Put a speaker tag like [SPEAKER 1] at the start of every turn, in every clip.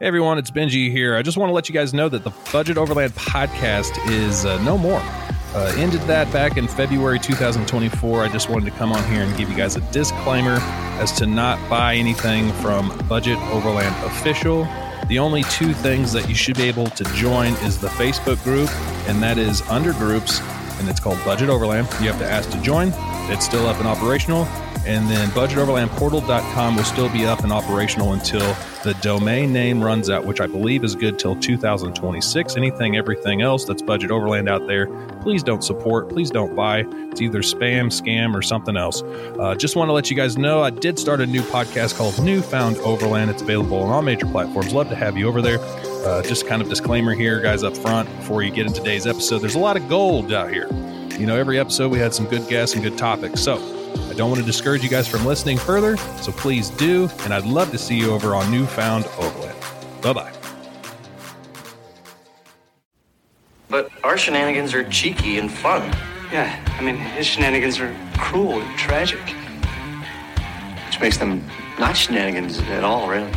[SPEAKER 1] Hey everyone, it's Benji here. I just want to let you guys know that the Budget Overland podcast is uh, no more. Uh, ended that back in February 2024. I just wanted to come on here and give you guys a disclaimer as to not buy anything from Budget Overland Official. The only two things that you should be able to join is the Facebook group, and that is under groups, and it's called Budget Overland. You have to ask to join. It's still up and operational. And then budgetoverlandportal.com will still be up and operational until the domain name runs out, which I believe is good till 2026. Anything, everything else that's Budget Overland out there, please don't support. Please don't buy. It's either spam, scam, or something else. Uh, just want to let you guys know I did start a new podcast called Newfound Overland. It's available on all major platforms. Love to have you over there. Uh, just kind of disclaimer here, guys, up front before you get into today's episode. There's a lot of gold out here. You know, every episode we had some good guests and good topics. So, I don't want to discourage you guys from listening further, so please do, and I'd love to see you over on Newfound Overland. Bye bye.
[SPEAKER 2] But our shenanigans are cheeky and fun.
[SPEAKER 3] Yeah, I mean, his shenanigans are cruel and tragic.
[SPEAKER 2] Which makes them not shenanigans at all, really.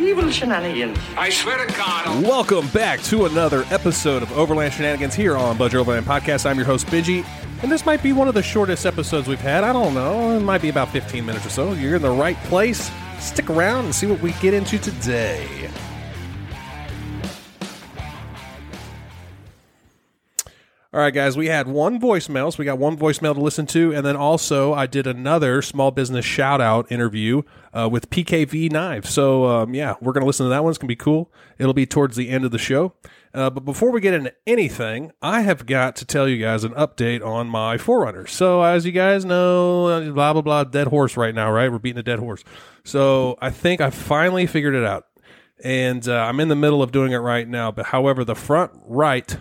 [SPEAKER 2] Evil shenanigans.
[SPEAKER 4] I swear to God.
[SPEAKER 1] Welcome back to another episode of Overland Shenanigans here on Budget Overland Podcast. I'm your host, Benji, and this might be one of the shortest episodes we've had. I don't know. It might be about 15 minutes or so. You're in the right place. Stick around and see what we get into today. All right, guys, we had one voicemail, so we got one voicemail to listen to, and then also I did another small business shout out interview uh, with PKV Knives. So, um, yeah, we're going to listen to that one. It's going to be cool. It'll be towards the end of the show. Uh, but before we get into anything, I have got to tell you guys an update on my 4Runner. So, as you guys know, uh, blah, blah, blah, dead horse right now, right? We're beating a dead horse. So, I think I finally figured it out. And uh, I'm in the middle of doing it right now. But, however, the front right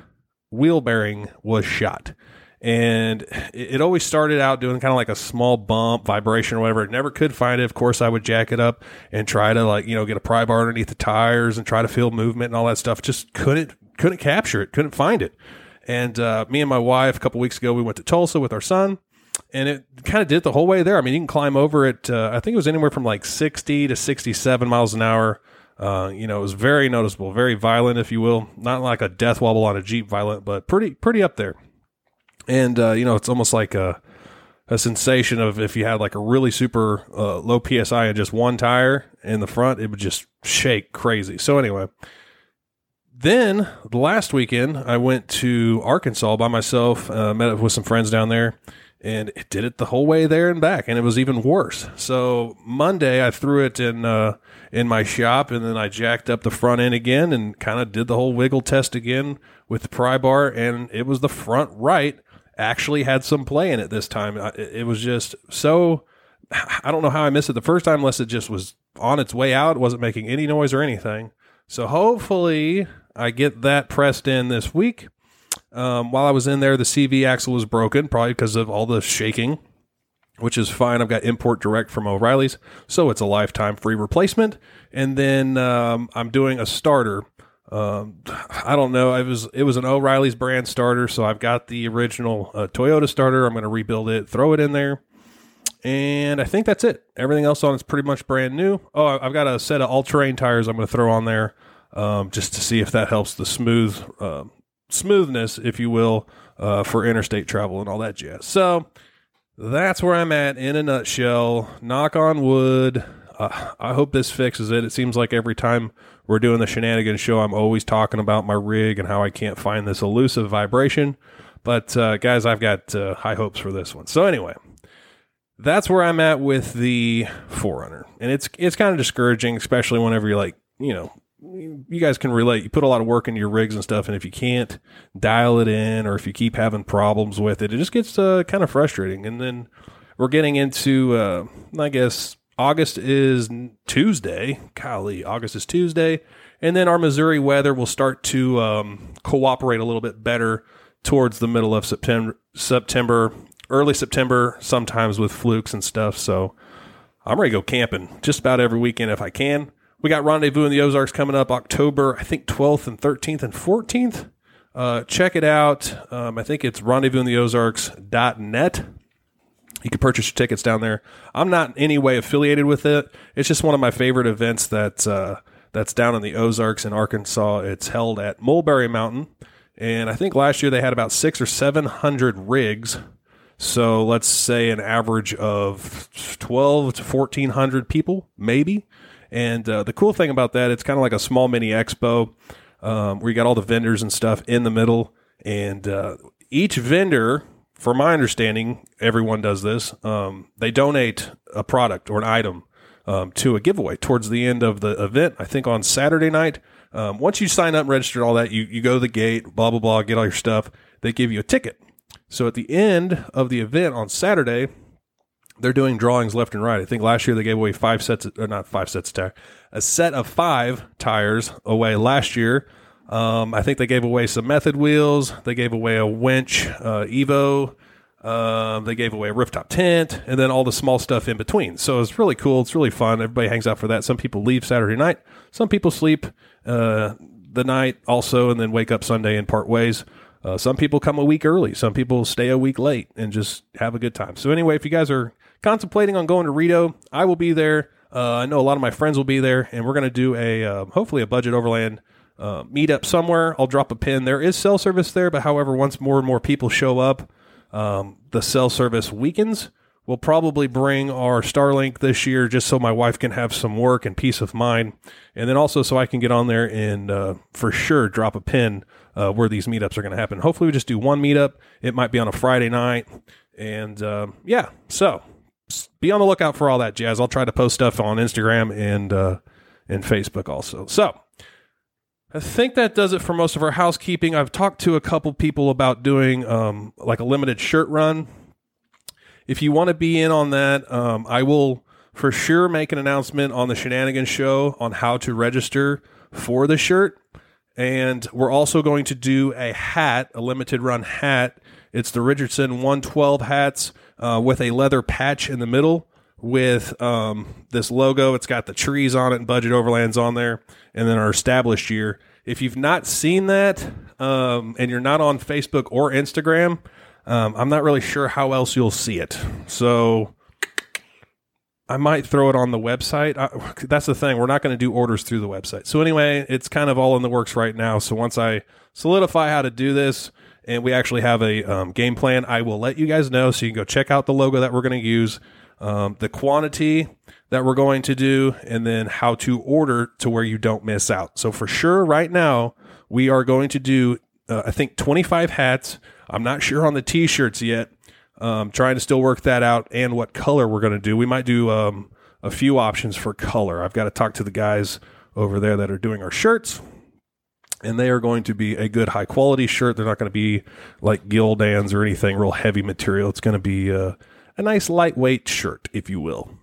[SPEAKER 1] wheel bearing was shot. And it, always started out doing kind of like a small bump, vibration, or whatever. It never could find it. Of course, I would jack it up and try to like you know get a pry bar underneath the tires and try to feel movement and all that stuff. Just couldn't couldn't capture it, couldn't find it. And uh, me and my wife a couple weeks ago, we went to Tulsa with our son, and it kind of did the whole way there. I mean, you can climb over it. Uh, I think it was anywhere from like sixty to sixty-seven miles an hour. Uh, you know, it was very noticeable, very violent, if you will. Not like a death wobble on a Jeep violent, but pretty, pretty up there. And, uh, you know, it's almost like a, a sensation of if you had like a really super uh, low PSI and just one tire in the front, it would just shake crazy. So, anyway, then the last weekend, I went to Arkansas by myself, uh, met up with some friends down there, and it did it the whole way there and back, and it was even worse. So Monday, I threw it in uh, in my shop, and then I jacked up the front end again and kind of did the whole wiggle test again with the pry bar, and it was the front right actually had some play in it this time. It was just so. I don't know how I missed it the first time, unless it just was on its way out. Wasn't making any noise or anything. So hopefully, I get that pressed in this week. Um, while I was in there, the CV axle was broken, probably because of all the shaking, which is fine. I've got import direct from O'Reilly's, so it's a lifetime free replacement. And then um, I'm doing a starter. Um, I don't know. It was it was an O'Reilly's brand starter, so I've got the original uh, Toyota starter. I'm going to rebuild it, throw it in there, and I think that's it. Everything else on it's pretty much brand new. Oh, I've got a set of all terrain tires. I'm going to throw on there um, just to see if that helps the smooth uh, smoothness, if you will, uh, for interstate travel and all that jazz. So that's where I'm at in a nutshell. Knock on wood. Uh, I hope this fixes it. It seems like every time we're doing the shenanigans show, I'm always talking about my rig and how I can't find this elusive vibration. But uh, guys, I've got uh, high hopes for this one. So anyway, that's where I'm at with the 4Runner, and it's it's kind of discouraging, especially whenever you're like, you know, you guys can relate. You put a lot of work into your rigs and stuff, and if you can't dial it in, or if you keep having problems with it, it just gets uh, kind of frustrating. And then we're getting into, uh, I guess, August is Tuesday. Golly, August is Tuesday, and then our Missouri weather will start to um, cooperate a little bit better towards the middle of September. September, early September, sometimes with flukes and stuff. So I'm ready to go camping just about every weekend if I can. We got Rendezvous in the Ozarks coming up October, I think 12th and 13th and 14th. Uh, check it out. Um, I think it's rendezvousintheozarks.net. You can purchase your tickets down there. I'm not in any way affiliated with it. It's just one of my favorite events that uh, That's down in the Ozarks in Arkansas. It's held at Mulberry Mountain. And I think last year they had about six or 700 rigs. So let's say an average of 12 to 1,400 people, maybe. And uh, the cool thing about that, it's kind of like a small mini expo um, where you got all the vendors and stuff in the middle. And uh, each vendor, from my understanding, everyone does this. Um, they donate a product or an item um, to a giveaway towards the end of the event. I think on Saturday night. Um, once you sign up register all that, you, you go to the gate, blah, blah, blah, get all your stuff. They give you a ticket. So at the end of the event on Saturday, they're doing drawings left and right. I think last year they gave away five sets, or not five sets of tire, a set of five tires away last year. Um, I think they gave away some method wheels. They gave away a winch, uh, Evo. Um, they gave away a rooftop tent and then all the small stuff in between. So it's really cool. It's really fun. Everybody hangs out for that. Some people leave Saturday night. Some people sleep uh, the night also and then wake up Sunday and part ways. Uh, some people come a week early. Some people stay a week late and just have a good time. So anyway, if you guys are contemplating on going to Rito, I will be there. Uh, I know a lot of my friends will be there, and we're going to do a uh, hopefully a budget overland uh, meetup somewhere. I'll drop a pin. There is cell service there, but however, once more and more people show up, um, the cell service weakens. We'll probably bring our Starlink this year just so my wife can have some work and peace of mind. And then also so I can get on there and uh, for sure drop a pin uh, where these meetups are going to happen. Hopefully, we just do one meetup. It might be on a Friday night. And uh, yeah, so be on the lookout for all that jazz. I'll try to post stuff on Instagram and uh, and Facebook also. So I think that does it for most of our housekeeping. I've talked to a couple people about doing um, like a limited shirt run. If you want to be in on that, um, I will for sure make an announcement on the Shenanigans Show on how to register for the shirt. And we're also going to do a hat, a limited run hat. It's the Richardson 112 hats uh, with a leather patch in the middle with um, this logo. It's got the trees on it and budget overlands on there, and then our established year. If you've not seen that um, and you're not on Facebook or Instagram, um, I'm not really sure how else you'll see it. So I might throw it on the website. I, that's the thing. We're not going to do orders through the website. So anyway, it's kind of all in the works right now. So once I solidify how to do this, and we actually have a um, game plan. I will let you guys know so you can go check out the logo that we're going to use, um, the quantity that we're going to do, and then how to order to where you don't miss out. So for sure, right now we are going to do, uh, I think, 25 hats. I'm not sure on the t-shirts yet. Um, trying to still work that out and what color we're going to do. We might do um, a few options for color. I've got to talk to the guys over there that are doing our shirts and they are going to be a good high quality shirt. They're not going to be like Gildans or anything real heavy material. It's going to be a, uh, a nice lightweight shirt, if you will.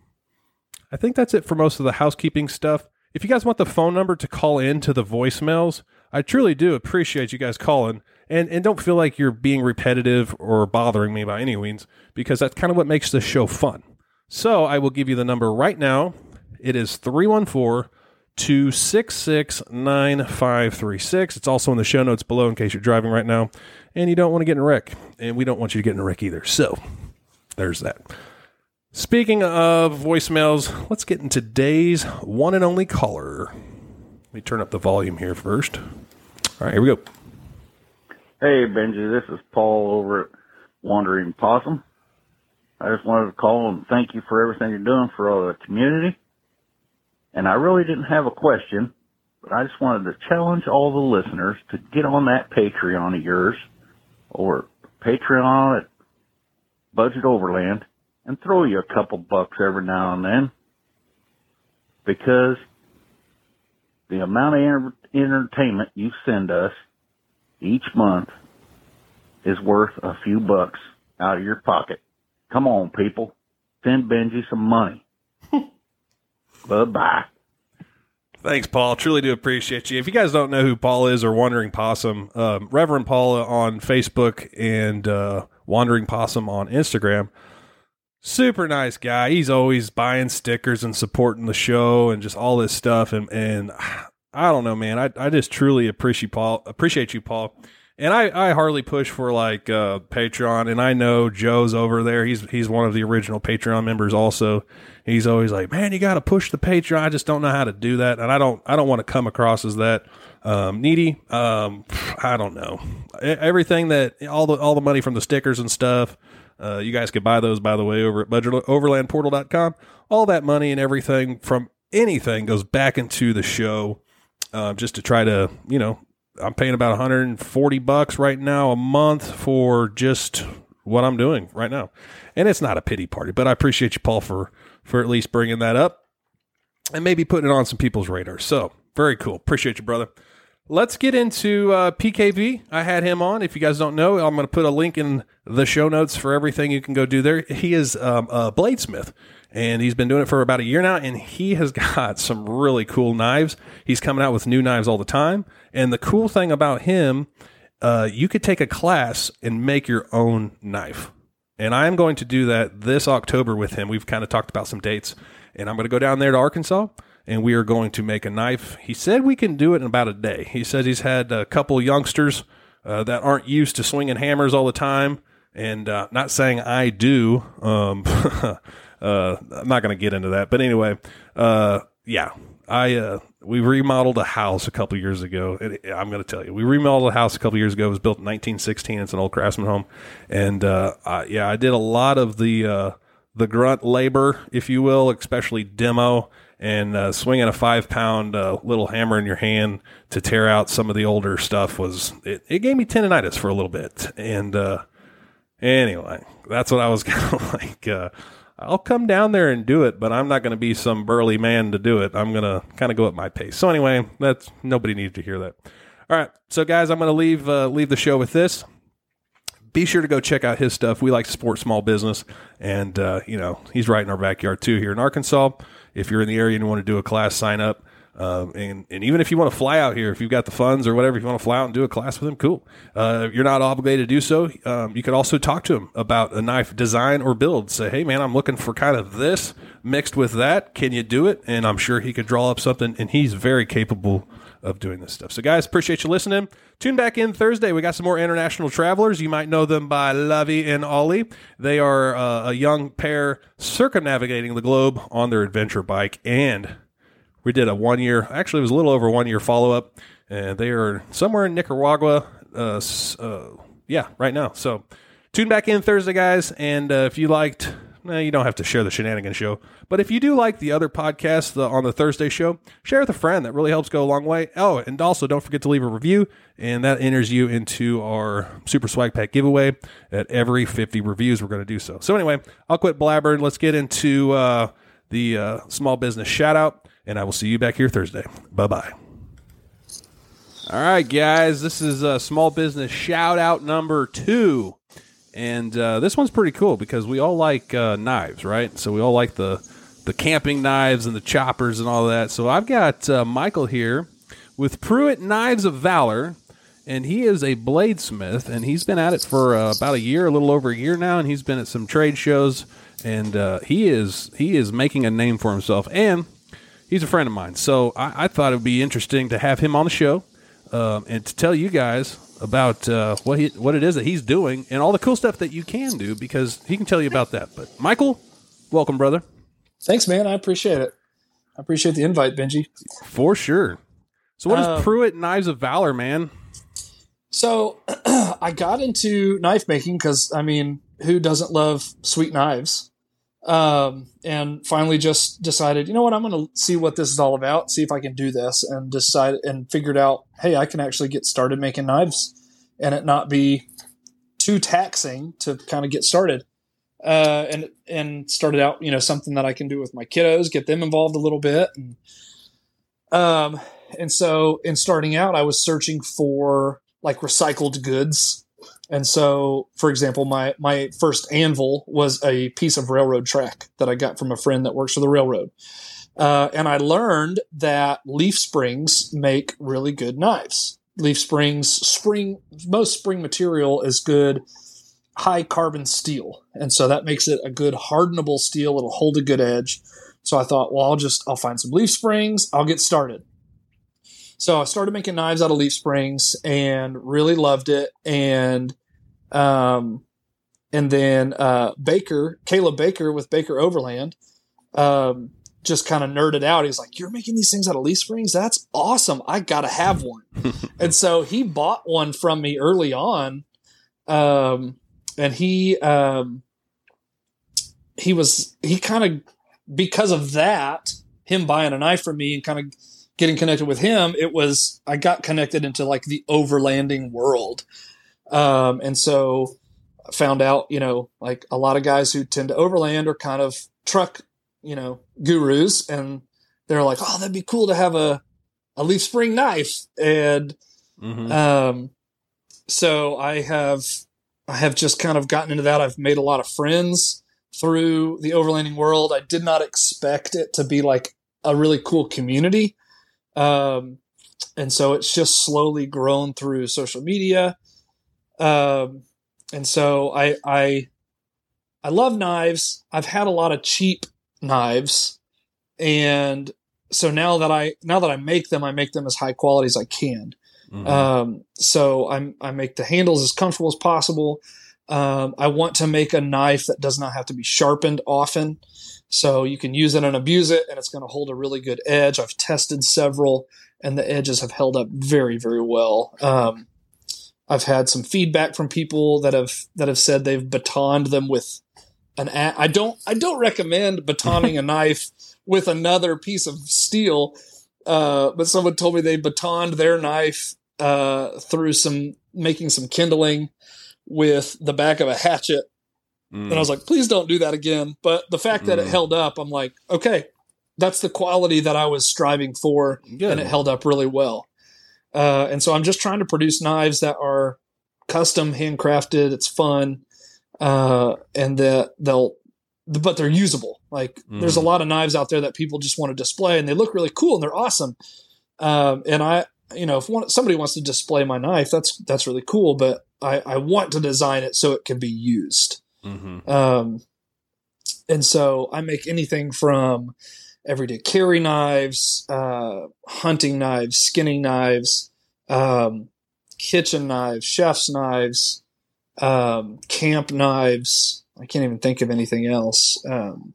[SPEAKER 1] I think that's it for most of the housekeeping stuff. If you guys want the phone number to call in to the voicemails, I truly do appreciate you guys calling. And, and don't feel like you're being repetitive or bothering me by any means, because that's kind of what makes this show fun. So I will give you the number right now. It is 314 266 9536. It's also in the show notes below in case you're driving right now and you don't want to get in a wreck. And we don't want you to get in a wreck either. So there's that. Speaking of voicemails, let's get into today's one and only caller. Let me turn up the volume here first. All right, here we go.
[SPEAKER 4] Hey, Benji, this is Paul over at Wandering Possum. I just wanted to call and thank you for everything you're doing for all the community. And I really didn't have a question, but I just wanted to challenge all the listeners to get on that Patreon of yours or Patreon at Budget Overland and throw you a couple bucks every now and then because the amount of entertainment you send us each month is worth a few bucks out of your pocket. Come on, people. Send Benji some money. Bye bye.
[SPEAKER 1] Thanks, Paul. Truly do appreciate you. If you guys don't know who Paul is or Wandering Possum, um, Reverend Paul on Facebook and uh, Wandering Possum on Instagram. Super nice guy. He's always buying stickers and supporting the show and just all this stuff. And, and I don't know, man. I, I just truly appreciate Paul. Appreciate you, Paul. And I, I hardly push for like uh, Patreon, and I know Joe's over there. He's he's one of the original Patreon members. Also, he's always like, "Man, you got to push the Patreon." I just don't know how to do that, and I don't I don't want to come across as that um, needy. Um, I don't know everything that all the all the money from the stickers and stuff. Uh, you guys can buy those, by the way, over at overlandportal.com. All that money and everything from anything goes back into the show uh, just to try to, you know, I'm paying about 140 bucks right now a month for just what I'm doing right now. And it's not a pity party, but I appreciate you, Paul, for, for at least bringing that up and maybe putting it on some people's radar. So very cool. Appreciate you, brother. Let's get into uh, PKV. I had him on. If you guys don't know, I'm going to put a link in the show notes for everything you can go do there. He is um, a bladesmith and he's been doing it for about a year now and he has got some really cool knives. He's coming out with new knives all the time. And the cool thing about him uh, you could take a class and make your own knife. And i am going to do that this october with him. We've kind of talked about some dates. And i'm going to go down there to arkansas and we are going to make a knife. He said we can do it in about a day. He says he's had a couple youngsters uh, that aren't used to swinging hammers all the time. And uh, not saying i do um, Uh, I'm not going to get into that, but anyway, uh, yeah, I uh, we remodeled a house a couple years ago. I'm going to tell you, we remodeled a house a couple years ago. It was built in 1916. It's an old craftsman home, and uh, I, yeah, I did a lot of the uh, the grunt labor, if you will, especially demo and uh, swinging a five pound uh, little hammer in your hand to tear out some of the older stuff was it, it gave me tendonitis for a little bit. And uh, anyway, that's what I was kind of like. I'll come down there and do it, but I'm not going to be some burly man to do it. I'm going to kind of go at my pace. So anyway, that's nobody needs to hear that. All right, so guys, I'm going to leave uh, leave the show with this. Be sure to go check out his stuff. We like to support small business, and uh, you know he's right in our backyard too here in Arkansas. If you're in the area and you want to do a class, sign up. Um, and, and even if you want to fly out here, if you've got the funds or whatever, if you want to fly out and do a class with him, cool. Uh, you're not obligated to do so. Um, you could also talk to him about a knife design or build. Say, hey, man, I'm looking for kind of this mixed with that. Can you do it? And I'm sure he could draw up something, and he's very capable of doing this stuff. So, guys, appreciate you listening. Tune back in Thursday. We got some more international travelers. You might know them by Lavi and Ollie. They are uh, a young pair circumnavigating the globe on their adventure bike and we did a one year, actually, it was a little over one year follow up, and they are somewhere in Nicaragua. Uh, uh, yeah, right now. So tune back in Thursday, guys. And uh, if you liked, eh, you don't have to share the shenanigans show, but if you do like the other podcast the, on the Thursday show, share with a friend. That really helps go a long way. Oh, and also don't forget to leave a review, and that enters you into our Super Swag Pack giveaway. At every 50 reviews, we're going to do so. So anyway, I'll quit blabbering. Let's get into uh, the uh, small business shout out and I will see you back here Thursday. Bye bye. All right, guys, this is a small business shout out number two. And uh, this one's pretty cool because we all like uh, knives, right? So we all like the the camping knives and the choppers and all that. So I've got uh, Michael here with Pruitt Knives of Valor, and he is a bladesmith, and he's been at it for uh, about a year, a little over a year now, and he's been at some trade shows, and uh, he is he is making a name for himself. And he's a friend of mine. So I, I thought it would be interesting to have him on the show um, and to tell you guys about uh, what he, what it is that he's doing and all the cool stuff that you can do because he can tell you about that. But Michael, welcome, brother.
[SPEAKER 5] Thanks, man. I appreciate it. I appreciate the invite, Benji.
[SPEAKER 1] For sure. So, what is um, Pruitt Knives of Valor, man?
[SPEAKER 5] So, I got into knife making because, I mean, who doesn't love sweet knives? Um, and finally just decided, you know what, I'm going to see what this is all about, see if I can do this, and decide and figured out, hey, I can actually get started making knives, and it not be too taxing to kind of get started. Uh, and and started out, you know, something that I can do with my kiddos, get them involved a little bit, and um, and so in starting out, I was searching for like recycled goods and so, for example, my my first anvil was a piece of railroad track that I got from a friend that works for the railroad. Uh, and I learned that leaf springs make really good knives. Leaf springs, spring, most spring material is good high carbon steel. And so that makes it a good hardenable steel. It'll hold a good edge. So I thought, well, I'll just, I'll find some leaf springs. I'll get started. So I started making knives out of leaf springs and really loved it. And um, and then uh, Baker, Caleb Baker with Baker Overland, um, just kind of nerded out. He's like, "You're making these things out of leaf springs? That's awesome! I gotta have one." and so he bought one from me early on, um, and he um, he was he kind of because of that him buying a knife from me and kind of getting connected with him it was i got connected into like the overlanding world um, and so I found out you know like a lot of guys who tend to overland are kind of truck you know gurus and they're like oh that'd be cool to have a a leaf spring knife and
[SPEAKER 1] Mhm.
[SPEAKER 5] um, so I have I have just kind of gotten into that. I've made a lot of friends through the overlanding world. I did not expect it to be like a really cool community. Um, and so it's just slowly grown through social media. Um, and so I, I, I love knives. I've had a lot of cheap knives. And so now that I, now that I make them, I make them as high quality as I can.
[SPEAKER 1] Mhm.
[SPEAKER 5] Um, so I'm, I make the handles as comfortable as possible. Um, I want to make a knife that does not have to be sharpened often. So you can use it and abuse it, and it's going to hold a really good edge. I've tested several, and the edges have held up very, very well. Um, I've had some feedback from people that have that have said they've batoned them with an. A- I don't. I don't recommend batoning a knife with another piece of steel. Uh, but someone told me they batoned their knife uh, through some making some kindling with the back of a hatchet
[SPEAKER 1] Mm.
[SPEAKER 5] and I was like, please don't do that again. But the fact that it
[SPEAKER 1] Mm.
[SPEAKER 5] held up, I'm like, okay, that's the quality that I was striving for,
[SPEAKER 1] Good.
[SPEAKER 5] and it held up really well. Uh, and so I'm just trying to produce knives that are custom, handcrafted. It's fun, uh, and that they'll, but they're usable. Like there's a
[SPEAKER 1] Mm.
[SPEAKER 5] lot of knives out there that people just want to display, and they look really cool and they're awesome. Um, and I, you know, if one, somebody wants to display my knife, that's that's really cool. But I, I want to design it so it can be used.
[SPEAKER 1] Mhm.
[SPEAKER 5] Um, and so I make anything from everyday carry knives, uh, hunting knives, skinning knives, um, kitchen knives, chef's knives, um, camp knives. I can't even think of anything else. Um,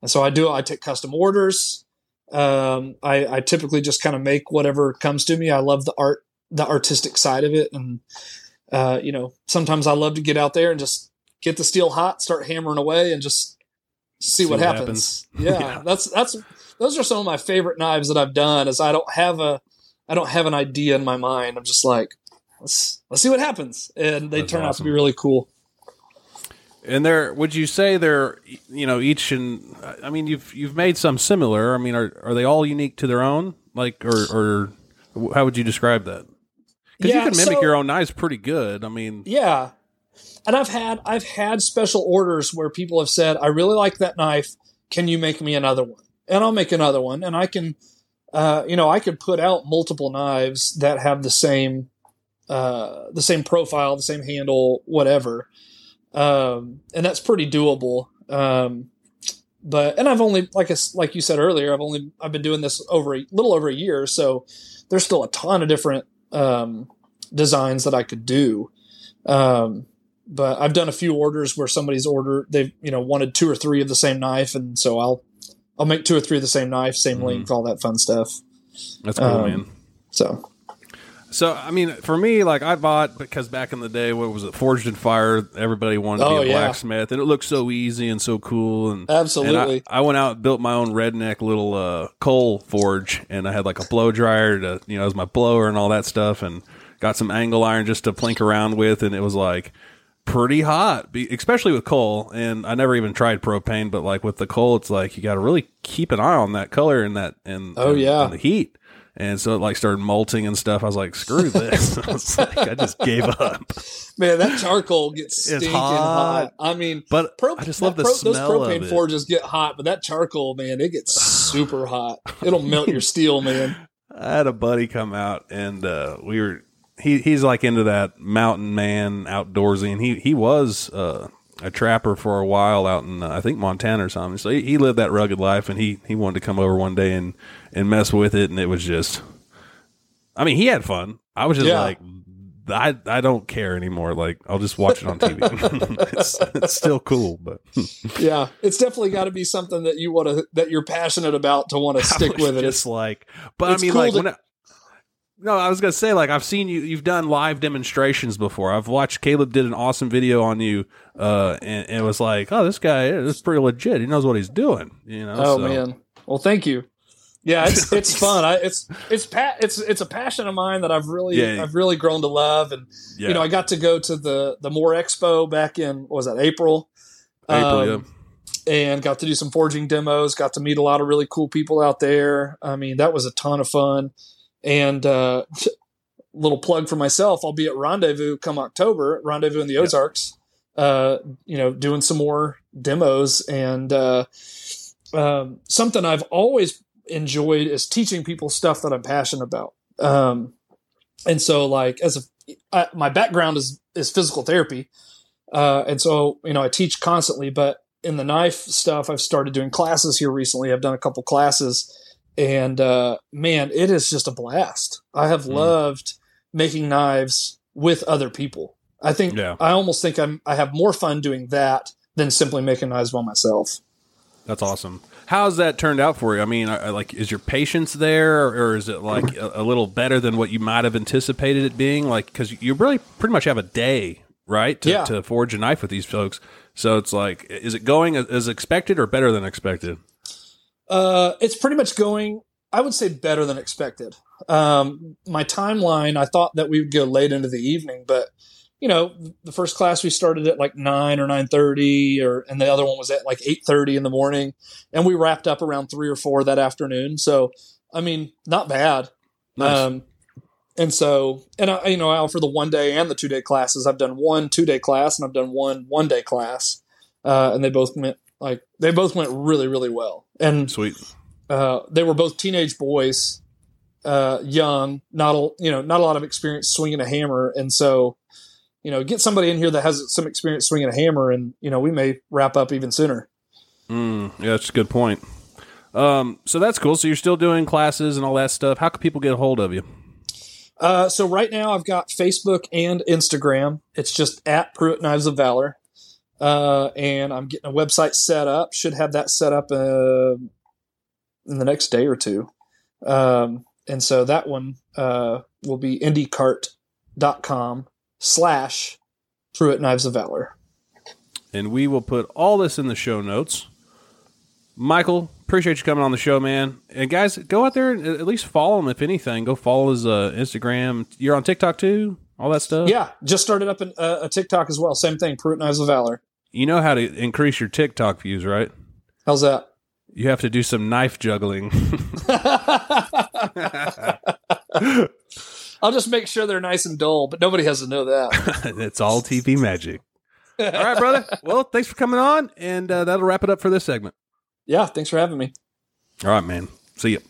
[SPEAKER 5] and so I do. I take custom orders. Um, I, I typically just kind of make whatever comes to me. I love the art, the artistic side of it, and uh, you know, sometimes I love to get out there and just get the steel hot, start hammering away, and just see, what, happens. Yeah,
[SPEAKER 1] Yeah.
[SPEAKER 5] that's that's those are some of my favorite knives that I've done. Is I don't have a I don't have an idea in my mind. I'm just like let's let's see what happens, and they
[SPEAKER 1] That's
[SPEAKER 5] turn out to be really cool.
[SPEAKER 1] And they're would you say they're you know each and I mean you've you've made some similar. I mean are are they all unique to their own like or or how would you describe that? Because
[SPEAKER 5] Yeah,
[SPEAKER 1] you can mimic
[SPEAKER 5] so-
[SPEAKER 1] your own knives pretty good. I mean,
[SPEAKER 5] Yeah. And I've had I've had special orders where people have said, I really like that knife. Can you make me another one? And I'll make another one. And I can uh, you know, I could put out multiple knives that have the same uh the same profile, the same handle, whatever. Um and that's pretty doable. Um but and I've only like I, like you said earlier, I've only I've been doing this over a little over a year, so there's still a ton of different um designs that I could do. Um, but I've done a few orders where somebody's order they've you know wanted two or three of the same knife, and so I'll I'll make two or three of the same knife, same
[SPEAKER 1] Mhm.
[SPEAKER 5] length, all that fun stuff.
[SPEAKER 1] that's cool,
[SPEAKER 5] Um,
[SPEAKER 1] man.
[SPEAKER 5] So
[SPEAKER 1] So I mean, for me, like I bought because back in the day, what was it, Forged in Fire? Everybody wanted to
[SPEAKER 5] Oh,
[SPEAKER 1] be a
[SPEAKER 5] yeah.
[SPEAKER 1] blacksmith, and it looked so easy and so cool. And
[SPEAKER 5] Absolutely.
[SPEAKER 1] and I, I went out and built my own redneck little uh, coal forge, and I had like a blow dryer to you know as my blower and all that stuff, and got some angle iron just to plink around with, and it was like pretty hot, especially with coal. And I never even tried propane, but like with the coal, it's like you got to really keep an eye on that color and that and
[SPEAKER 5] Oh,
[SPEAKER 1] and-
[SPEAKER 5] yeah.
[SPEAKER 1] and the heat. And so it like started molting and stuff. I was like, screw this. I, was like, I just gave up.
[SPEAKER 5] man, that charcoal gets stinking
[SPEAKER 1] hot.
[SPEAKER 5] hot. I mean,
[SPEAKER 1] But
[SPEAKER 5] pro-
[SPEAKER 1] I just love the
[SPEAKER 5] pro-
[SPEAKER 1] smell
[SPEAKER 5] Those propane
[SPEAKER 1] of it.
[SPEAKER 5] forges get hot, but that charcoal, man, it gets super hot. It'll melt your steel, man.
[SPEAKER 1] I had a buddy come out and uh, we were he he's like into that mountain man outdoorsy and he he was uh, a trapper for a while out in uh, I think Montana or something. So he, he lived that rugged life and he he wanted to come over one day and and mess with it and it was just I mean, he had fun. I was just
[SPEAKER 5] Yeah.
[SPEAKER 1] like, I I don't care anymore. Like, I'll just watch it on TV. it's, it's still cool, but
[SPEAKER 5] Yeah, it's definitely got to be something that you want to that you're passionate about to want to stick with it. It's
[SPEAKER 1] like, but
[SPEAKER 5] it's
[SPEAKER 1] I mean,
[SPEAKER 5] cool
[SPEAKER 1] like
[SPEAKER 5] to-
[SPEAKER 1] when. I, no, I was gonna say like I've seen you. You've done live demonstrations before. I've watched Caleb did an awesome video on you, uh, and, and it was like, oh, this guy is pretty legit. He knows what he's doing. You know.
[SPEAKER 5] oh
[SPEAKER 1] so-
[SPEAKER 5] man, well thank you. Yeah, it's it's fun. I, it's it's pa- it's it's a passion of mine that I've really
[SPEAKER 1] Yeah.
[SPEAKER 5] I've really grown to love, and
[SPEAKER 1] Yeah.
[SPEAKER 5] you know I got to go to the the Moore Expo back in was that April,
[SPEAKER 1] April,
[SPEAKER 5] Um, and got to do some forging demos. Got to meet a lot of really cool people out there. I mean, that was a ton of fun. And uh, little plug for myself, I'll be at Rendezvous come October. Rendezvous in the Ozarks. Uh, you know, doing some more demos and uh, um, something I've always enjoyed is teaching people stuff that I'm passionate about. Um, and so, like, as a I, my background is is physical therapy, uh, and so you know I teach constantly. But in the knife stuff, I've started doing classes here recently. I've done a couple classes, and uh, man, it is just a blast. I have
[SPEAKER 1] Mm.
[SPEAKER 5] loved making knives with other people. I think
[SPEAKER 1] Yeah.
[SPEAKER 5] I almost think I'm I have more fun doing that than simply making knives by myself.
[SPEAKER 1] That's awesome. How's that turned out for you? I mean, I- I- like, is your patience there, or is it like a, a little better than what you might have anticipated it being? Like, because you really pretty much have a day, right, to,
[SPEAKER 5] Yeah.
[SPEAKER 1] to forge a knife with these folks. So it's like, is it going as expected or better than expected?
[SPEAKER 5] Uh, it's pretty much going. I would say better than expected. Um, my timeline, I thought that we would go late into the evening, but you know, the first class we started at like nine or nine thirty, or and the other one was at like eight thirty in the morning, and we wrapped up around three or four that afternoon. So, I mean, not bad.
[SPEAKER 1] Nice.
[SPEAKER 5] Um, and so, and I, you know, I offer the one day and the two day classes. I've done one two day class and I've done one one day class, uh, and they both went like they both went really really well. And
[SPEAKER 1] Sweet.
[SPEAKER 5] uh, they were both teenage boys, uh, young, not a you know not a lot of experience swinging a hammer, and so you know get somebody in here that has some experience swinging a hammer, and you know we may wrap up even sooner.
[SPEAKER 1] Mm, yeah, that's a good point. Um, so that's cool. So you're still doing classes and all that stuff. How can people get a hold of you?
[SPEAKER 5] Uh, so right now I've got Facebook and Instagram. It's just at Pruitt Knives of Valor. Uh, and I'm getting a website set up. Should have that set up uh, in the next day or two. Um, and so that one uh, will be indiecart.com slash Pruitt Knives of Valor.
[SPEAKER 1] and we will put all this in the show notes. Michael, appreciate you coming on the show, man. And guys, go out there and at least follow him if anything. Go follow his uh, Instagram. You're on TikTok too, all that stuff.
[SPEAKER 5] Yeah, just started up an, uh, a TikTok as well. Same thing, Pruitt Knives of Valor.
[SPEAKER 1] You know how to increase your TikTok views, right?
[SPEAKER 5] How's that?
[SPEAKER 1] You have to do some knife juggling.
[SPEAKER 5] I'll just make sure they're nice and dull, but nobody has to know that.
[SPEAKER 1] it's all TV magic. All right, brother. Well, thanks for coming on, and uh, that'll wrap it up for this segment.
[SPEAKER 5] yeah, thanks for having me.
[SPEAKER 1] All right, man. See you.